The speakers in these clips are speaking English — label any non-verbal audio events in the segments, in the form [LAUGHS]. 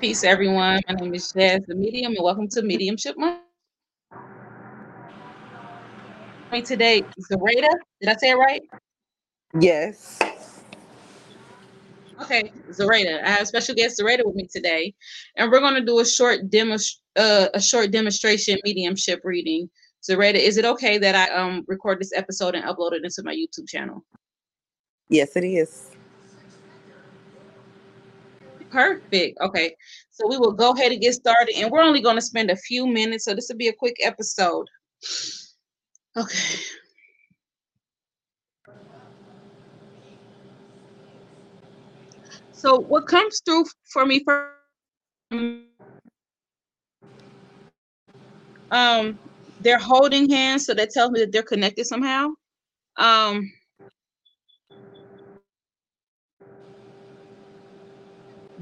Peace, everyone. My name is Jazz the Medium, and welcome to Mediumship Monday. Today, Zoreda. Did I say it right? Yes. Okay, Zoreda. I have a special guest Zoreda with me today, and we're going to do a short demo, uh, a short demonstration mediumship reading. Zoreda, is it okay that I um record this episode and upload it into my YouTube channel? Yes, it is. Perfect. Okay. So we will go ahead and get started. And we're only going to spend a few minutes. So this will be a quick episode. Okay. So what comes through for me for um they're holding hands, so that tells me that they're connected somehow. Um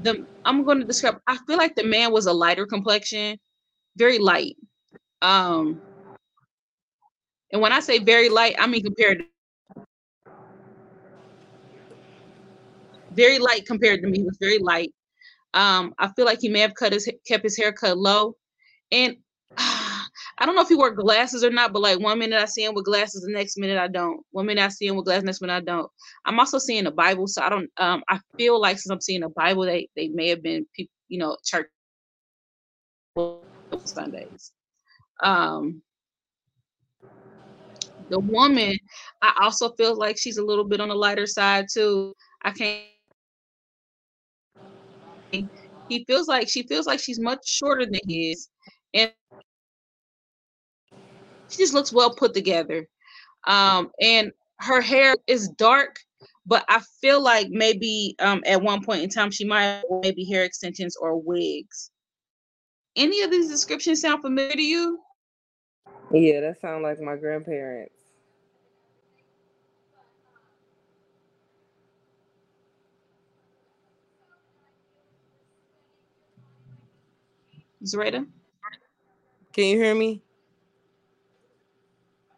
the I'm going to describe. I feel like the man was a lighter complexion, very light. Um, and when I say very light, I mean compared to very light compared to me. He was very light. Um, I feel like he may have cut his kept his hair cut low, and I don't know if he wore glasses or not, but like one minute I see him with glasses, the next minute I don't. One minute I see him with glasses, next minute I don't. I'm also seeing the Bible, so I don't. Um, I feel like since I'm seeing the Bible, they they may have been people, you know, church Sundays. Um, the woman, I also feel like she's a little bit on the lighter side too. I can't. He feels like she feels like she's much shorter than he is, and she just looks well put together. Um, and her hair is dark, but I feel like maybe um, at one point in time she might have maybe hair extensions or wigs. Any of these descriptions sound familiar to you? Yeah, that sounds like my grandparents. Zoreda? Can you hear me?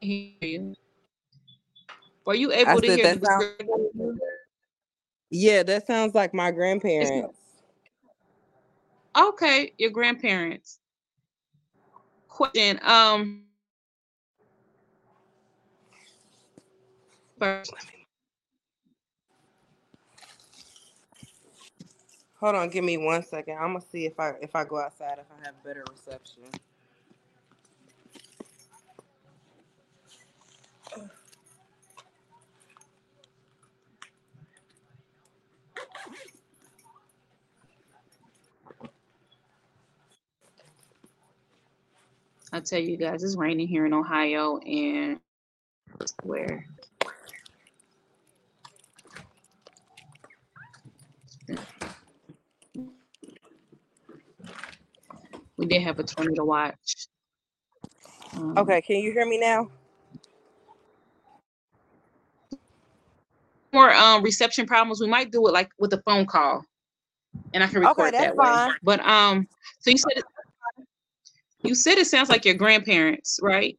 Hear [LAUGHS] you. Were you able I to hear the sound- Yeah, that sounds like my grandparents. Okay, your grandparents. Question. Um first. Hold on, give me one second. I'm gonna see if I if I go outside if I have better reception. I tell you guys, it's raining here in Ohio and where we did have a tornado watch. Um, okay, can you hear me now? More um reception problems. We might do it like with a phone call, and I can record okay, that fine. way. But um, so you said you said it sounds like your grandparents, right?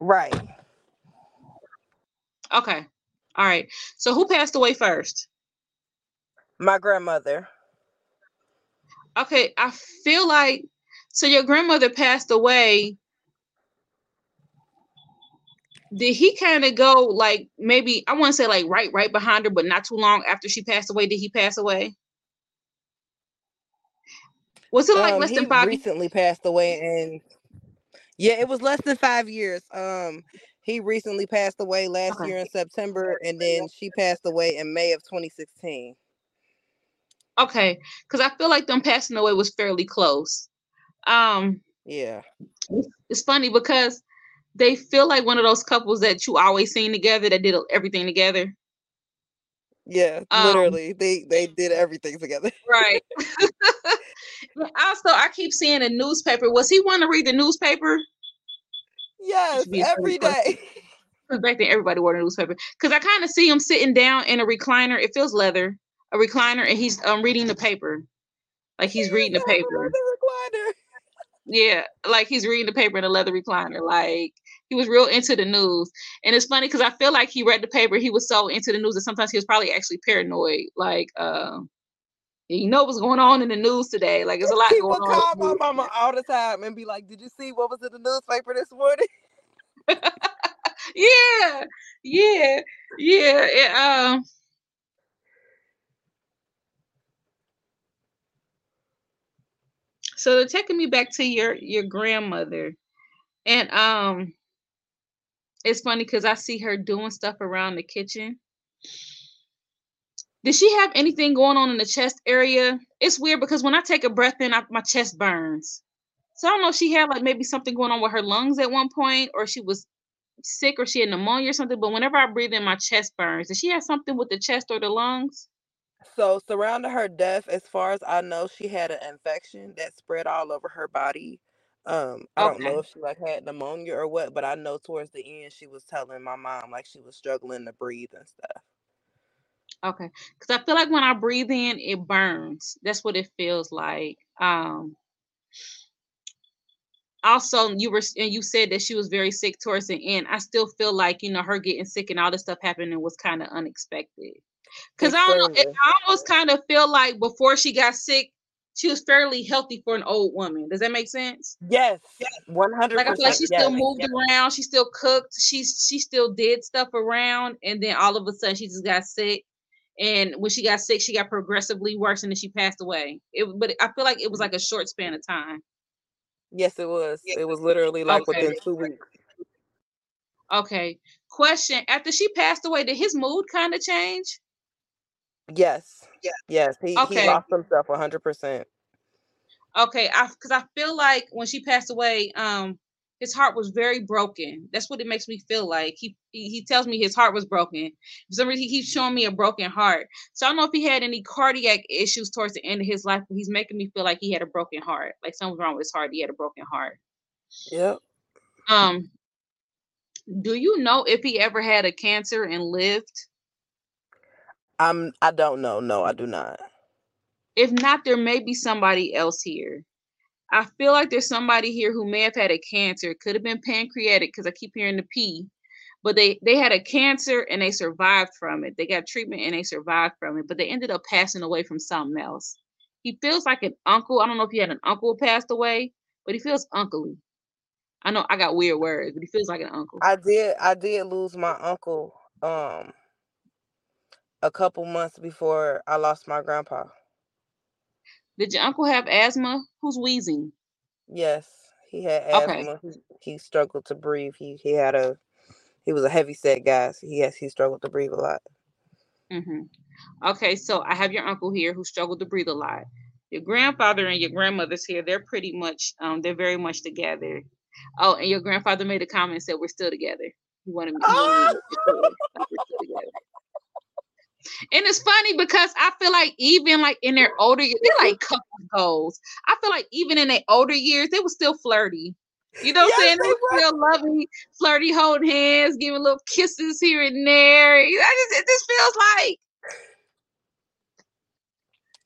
Right. Okay. All right. So who passed away first? My grandmother. Okay, I feel like so your grandmother passed away. Did he kind of go like maybe I want to say like right right behind her, but not too long after she passed away? Did he pass away? Was it like um, less than five? Recently passed away, and yeah, it was less than five years. Um, he recently passed away last okay. year in September, and then she passed away in May of 2016. Okay, because I feel like them passing away was fairly close. Um, yeah, it's funny because they feel like one of those couples that you always seen together that did everything together. Yeah, um, literally, they they did everything together. Right. [LAUGHS] [LAUGHS] [LAUGHS] also, I keep seeing a newspaper. Was he want to read the newspaper? Yes, every day. [LAUGHS] Back then, everybody wore a newspaper because I kind of see him sitting down in a recliner. It feels leather, a recliner, and he's um reading the paper, like he's reading the paper. The recliner. Yeah, like he's reading the paper in a leather recliner. Like he was real into the news, and it's funny because I feel like he read the paper. He was so into the news that sometimes he was probably actually paranoid. Like, uh, you know what's going on in the news today. Like it's a lot People going call my mama all the time and be like, "Did you see what was in the newspaper this morning?" [LAUGHS] yeah, yeah, yeah. It, um, so they're taking me back to your your grandmother, and um, it's funny because I see her doing stuff around the kitchen. Did she have anything going on in the chest area? It's weird because when I take a breath in, I, my chest burns. So I don't know if she had like maybe something going on with her lungs at one point, or she was sick, or she had pneumonia or something. But whenever I breathe in, my chest burns. Did she have something with the chest or the lungs? So surrounding her death, as far as I know, she had an infection that spread all over her body. Um, I don't know if she like had pneumonia or what, but I know towards the end she was telling my mom like she was struggling to breathe and stuff. Okay. Because I feel like when I breathe in, it burns. That's what it feels like. Um, also you were and you said that she was very sick towards the end. I still feel like, you know, her getting sick and all this stuff happening was kind of unexpected. Cause I don't know, it, I almost kind of feel like before she got sick, she was fairly healthy for an old woman. Does that make sense? Yes, one hundred Like I feel like she still moved around, she still cooked, she's she still did stuff around, and then all of a sudden she just got sick. And when she got sick, she got progressively worse, and then she passed away. It, but I feel like it was like a short span of time. Yes, it was. It was literally like Okay. within two weeks. Okay. Question: After she passed away, did his mood kind of change? Yes. Yes. He Okay. he lost himself one hundred percent. Okay, I because I feel like when she passed away, um, his heart was very broken. That's what it makes me feel like. He he, tells me his heart was broken. For some reason, he keeps showing me a broken heart. So I don't know if he had any cardiac issues towards the end of his life, but he's making me feel like he had a broken heart. Like something's wrong with his heart. He had a broken heart. Yep. Um, do you know if he ever had a cancer and lived? I'm I don't know. No, I do not. If not, there may be somebody else here. I feel like there's somebody here who may have had a cancer. It could have been pancreatic because I keep hearing the P, but they they had a cancer and they survived from it. They got treatment and they survived from it, but they ended up passing away from something else. He feels like an uncle. I don't know if he had an uncle passed away, but he feels uncly. I know I got weird words, but he feels like an uncle. I did I did lose my uncle um a couple months before I lost my grandpa. Did your uncle have asthma? Who's wheezing? Yes, he had Okay. asthma. He, he struggled to breathe. He he had a he was a heavy set guy. So yes, he struggled to breathe a lot. hmm Okay, so I have your uncle here who struggled to breathe a lot. Your grandfather and your grandmother's here. They're pretty much, um, they're very much together. Oh, and your grandfather made a comment and said we're still together. He wanted me. He wanted me [LAUGHS] to make sure that we're still together. And it's funny because I feel like even like in their older years, they're like couple goals. I feel like even in their older years, they were still flirty. You know what I'm saying? They were still loving, flirty, holding hands, giving little kisses here and there. I just, it just feels like,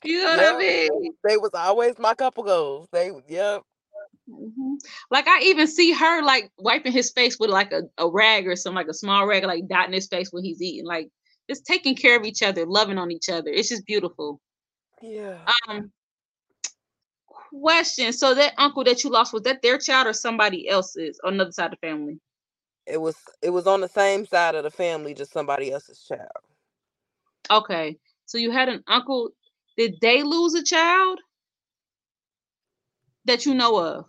you know what I mean? They was always my couple goals. They yep. Mhm. Like I even see her like wiping his face with like a, a rag or something, like a small rag, like dotting his face when he's eating, like just taking care of each other, loving on each other. It's just beautiful. Yeah. Um, question. So that uncle that you lost was that their child or somebody else's on another side of the family? It was it was on the same side of the family, just somebody else's child. Okay. So you had an uncle. Did they lose a child that you know of?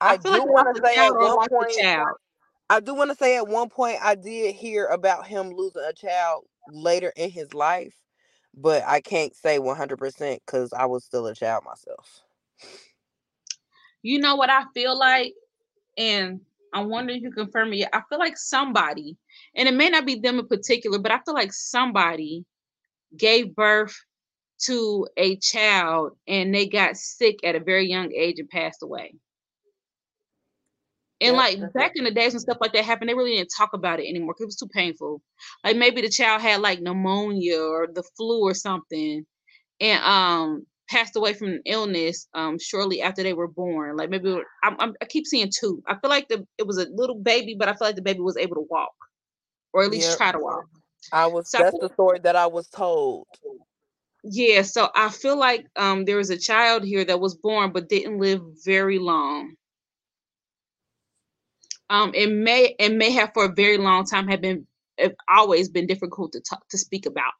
I, feel do like want to say at child or one point child. I do want to say at one point I did hear about him losing a child later in his life, but I can't say 100% cuz I was still a child myself. You know what I feel like, and I'm wondering if you confirm it. I feel like somebody, and it may not be them in particular, but I feel like somebody gave birth to a child and they got sick at a very young age and passed away. And Yep, like back it. in the days when stuff like that happened, they really didn't talk about it anymore because it was too painful. Like maybe the child had like pneumonia or the flu or something, and um passed away from an illness um shortly after they were born. Like maybe I'm, I'm, I keep seeing two. I feel like the it was a little baby, but I feel like the baby was able to walk or at least Yep. try to walk. I was So I that's feel, the story that I was told. yeah, so I feel like um there was a child here that was born but didn't live very long. Um, it may it may have for a very long time have been it always been difficult to talk to speak about.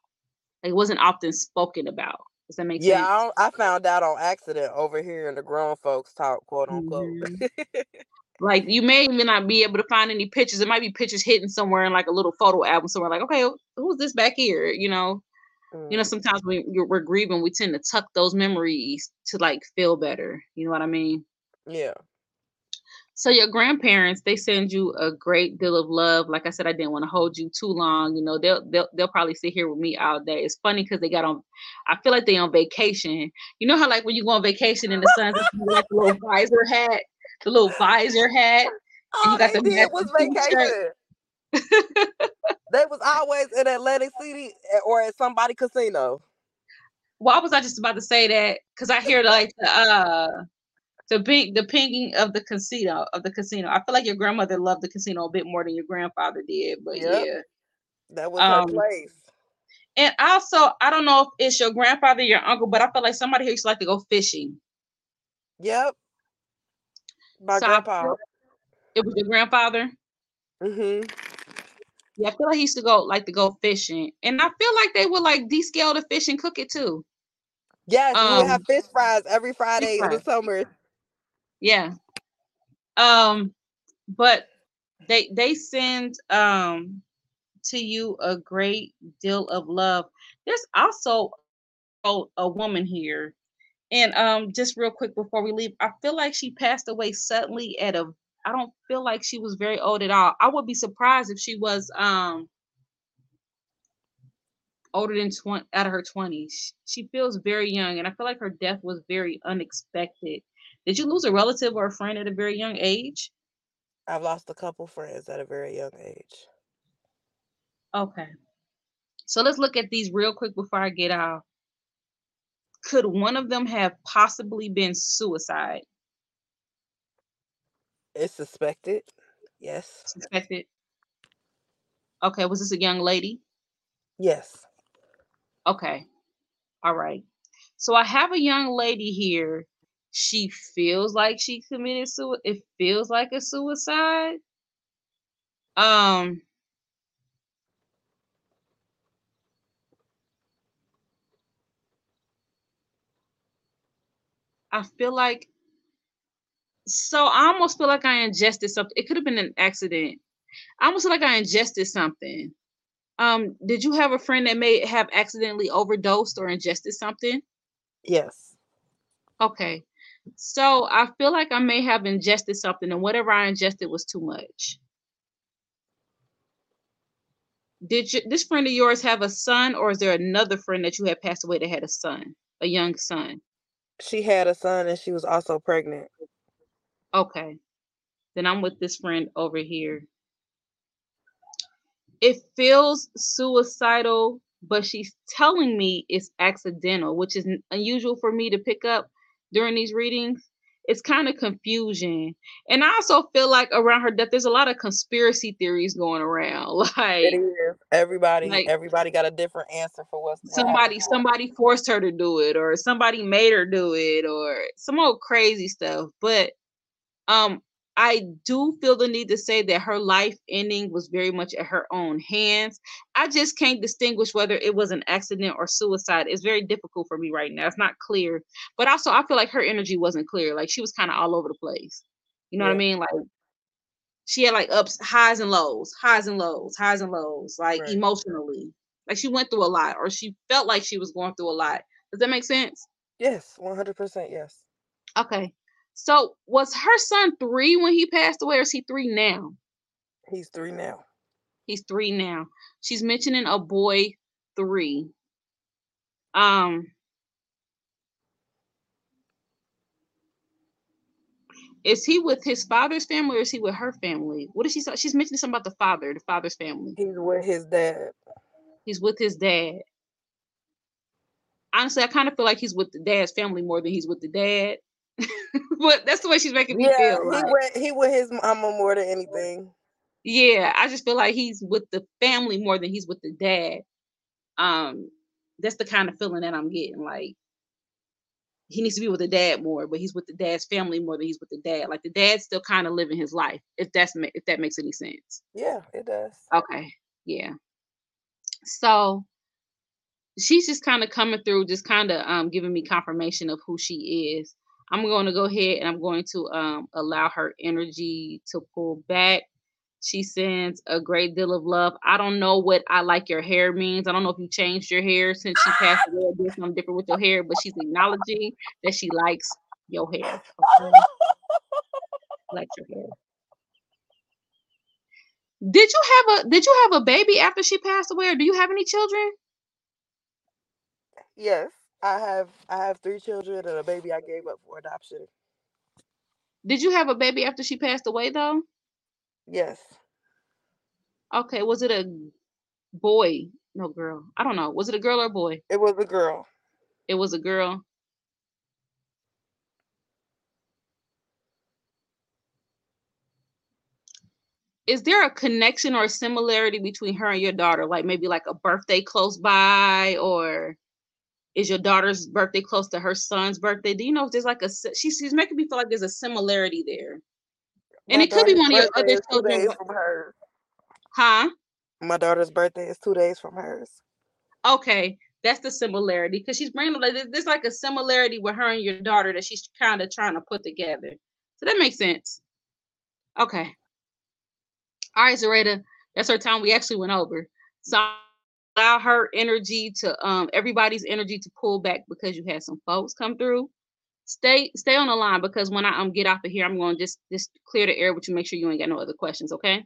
Like it wasn't often spoken about. Does that make Yeah, sense? I, I found out on accident over here in the grown folks talk, quote unquote. Mhm. [LAUGHS] Like you may even not be able to find any pictures. It might be pictures hidden somewhere in like a little photo album somewhere. Like, okay, who's this back here? You know, you know. Mm, Sometimes when you're, we're grieving, we tend to tuck those memories to like feel better. You know what I mean? yeah. So your grandparents, they send you a great deal of love. Like I said, I didn't want to hold you too long. You know, they'll they'll they'll probably sit here with me all day. It's funny because they got on. I feel like they on vacation. You know how like when you go on vacation and the sun's like the little visor hat, the little visor hat. All you got they the did was vacation. they was always in Atlantic City eh, or at somebody casino. Why was I just about to say that? Because I hear like the uh the ping the pinging of the casino of the casino. I feel like your grandmother loved the casino a bit more than your grandfather did. But Yep. yeah. That was Um, her place. And also, I don't know if it's your grandfather, your uncle, but I feel like somebody who used to like to go fishing. Yep. My So grandpa. it was your grandfather. Mm hmm Yeah, I feel like he used to go like to go fishing, and I feel like they would like descale the fish and cook it too. Yes, we would have Um, fish fries every Friday in the summer. Yeah. Um, but they they send um to you a great deal of love. There's also a, woman here, and um, just real quick before we leave, I feel like she passed away suddenly at a. I don't feel like she was very old at all. I would be surprised if she was um older than 20 out of her 20s. She feels very young, and I feel like her death was very unexpected. Did you lose a relative or a friend at a very young age? I've lost a couple friends at a very young age. Okay. So let's look at these real quick before I get out. Could one of them have possibly been suicide? It's suspected. Yes. Suspected. Okay, was this a young lady? Yes. Okay. All right. So I have a young lady here. She feels like she committed suicide. It feels like a suicide. Um I feel like so I almost feel like I ingested something. It could have been an accident. I almost feel like I ingested something. Um, did you have a friend that may have accidentally overdosed or ingested something? Yes. Okay. So I feel like I may have ingested something, and whatever I ingested was too much. Did you, this friend of yours have a son, or is there another friend that you had passed away that had a son, a young son? She had a son and she was also pregnant. Okay. Then I'm with this friend over here. It feels suicidal, but she's telling me it's accidental, which is unusual for me to pick up during these readings. It's kind of confusion. And I also feel like around her death, there's a lot of conspiracy theories going around. [LAUGHS] Like. Everybody like everybody got a different answer for what's what somebody happened. somebody forced her to do it, or somebody made her do it, or some old crazy stuff. But um I do feel the need to say that her life ending was very much at her own hands. I just can't distinguish whether it was an accident or suicide. It's very difficult for me right now. It's not clear. But also I feel like her energy wasn't clear. Like she was kind of all over the place. You know what I mean? Like she had like ups, highs and lows, highs and lows, highs and lows, like Right. emotionally. Like she went through a lot or she felt like she was going through a lot. Does that make sense? Yes, 100% yes. Okay. So was her son three when he passed away, or is he three now? He's 3 now. He's three now. She's mentioning a boy three. Um, is he with his father's family or is he with her family? What is she? say- She's mentioning something about the father, the father's family. He's with his dad. He's with his dad. Honestly, I kind of feel like he's with the dad's family more than he's with the dad. [LAUGHS] but that's the way she's making me Yeah, feel. he Like, with he with his mama more than anything. yeah, I just feel like he's with the family more than he's with the dad. Um, that's the kind of feeling that I'm getting. Like he needs to be with the dad more, but he's with the dad's family more than he's with the dad. Like the dad's still kind of living his life, if that's if that makes any sense. Yeah, it does. Okay, yeah. So she's just kind of coming through, just kind of um, giving me confirmation of who she is. I'm going to go ahead and I'm going to um, allow her energy to pull back. She sends a great deal of love. I don't know what I like your hair means. I don't know if you changed your hair since she passed away or did something different with your hair, but she's acknowledging that she likes your hair. Okay? likes your hair. Did you have a did you have a baby after she passed away or do you have any children? Yes, I have I have three children and a baby I gave up for adoption. Did you have a baby after she passed away though? Yes. Okay, was it a boy? No, girl. I don't know. Was it a girl or a boy? It was a girl. It was a girl. Is there a connection or a similarity between her and your daughter? Like maybe like a birthday close by or is your daughter's birthday close to her son's birthday? Do you know if there's like a she's she's making me feel like there's a similarity there. And My it could be one of your other children. days but- from hers. Huh? My daughter's birthday is two days from hers. Okay, that's the similarity because she's bringing like there's- there's like a similarity with her and your daughter that she's kind of trying to put together. So that makes sense. Okay. All right, Zoreda, that's our time. We actually went over. So allow her energy to um everybody's energy to pull back because you had some folks come through. Stay stay on the line because when I um get off of here, I'm going to just just clear the air with you. Make sure you ain't got no other questions. Okay.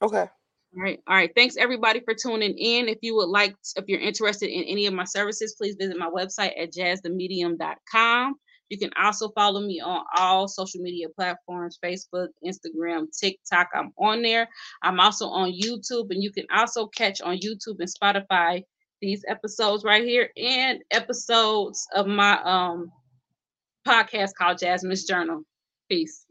Okay. All right. All right. Thanks everybody for tuning in. If you would like, if you're interested in any of my services, please visit my website at jazzthemedium.com. You can also follow me on all social media platforms Facebook, Instagram, TikTok. I'm on there. I'm also on YouTube, and you can also catch on YouTube and Spotify these episodes right here and episodes of my um podcast called Jazmine's Journal. Peace.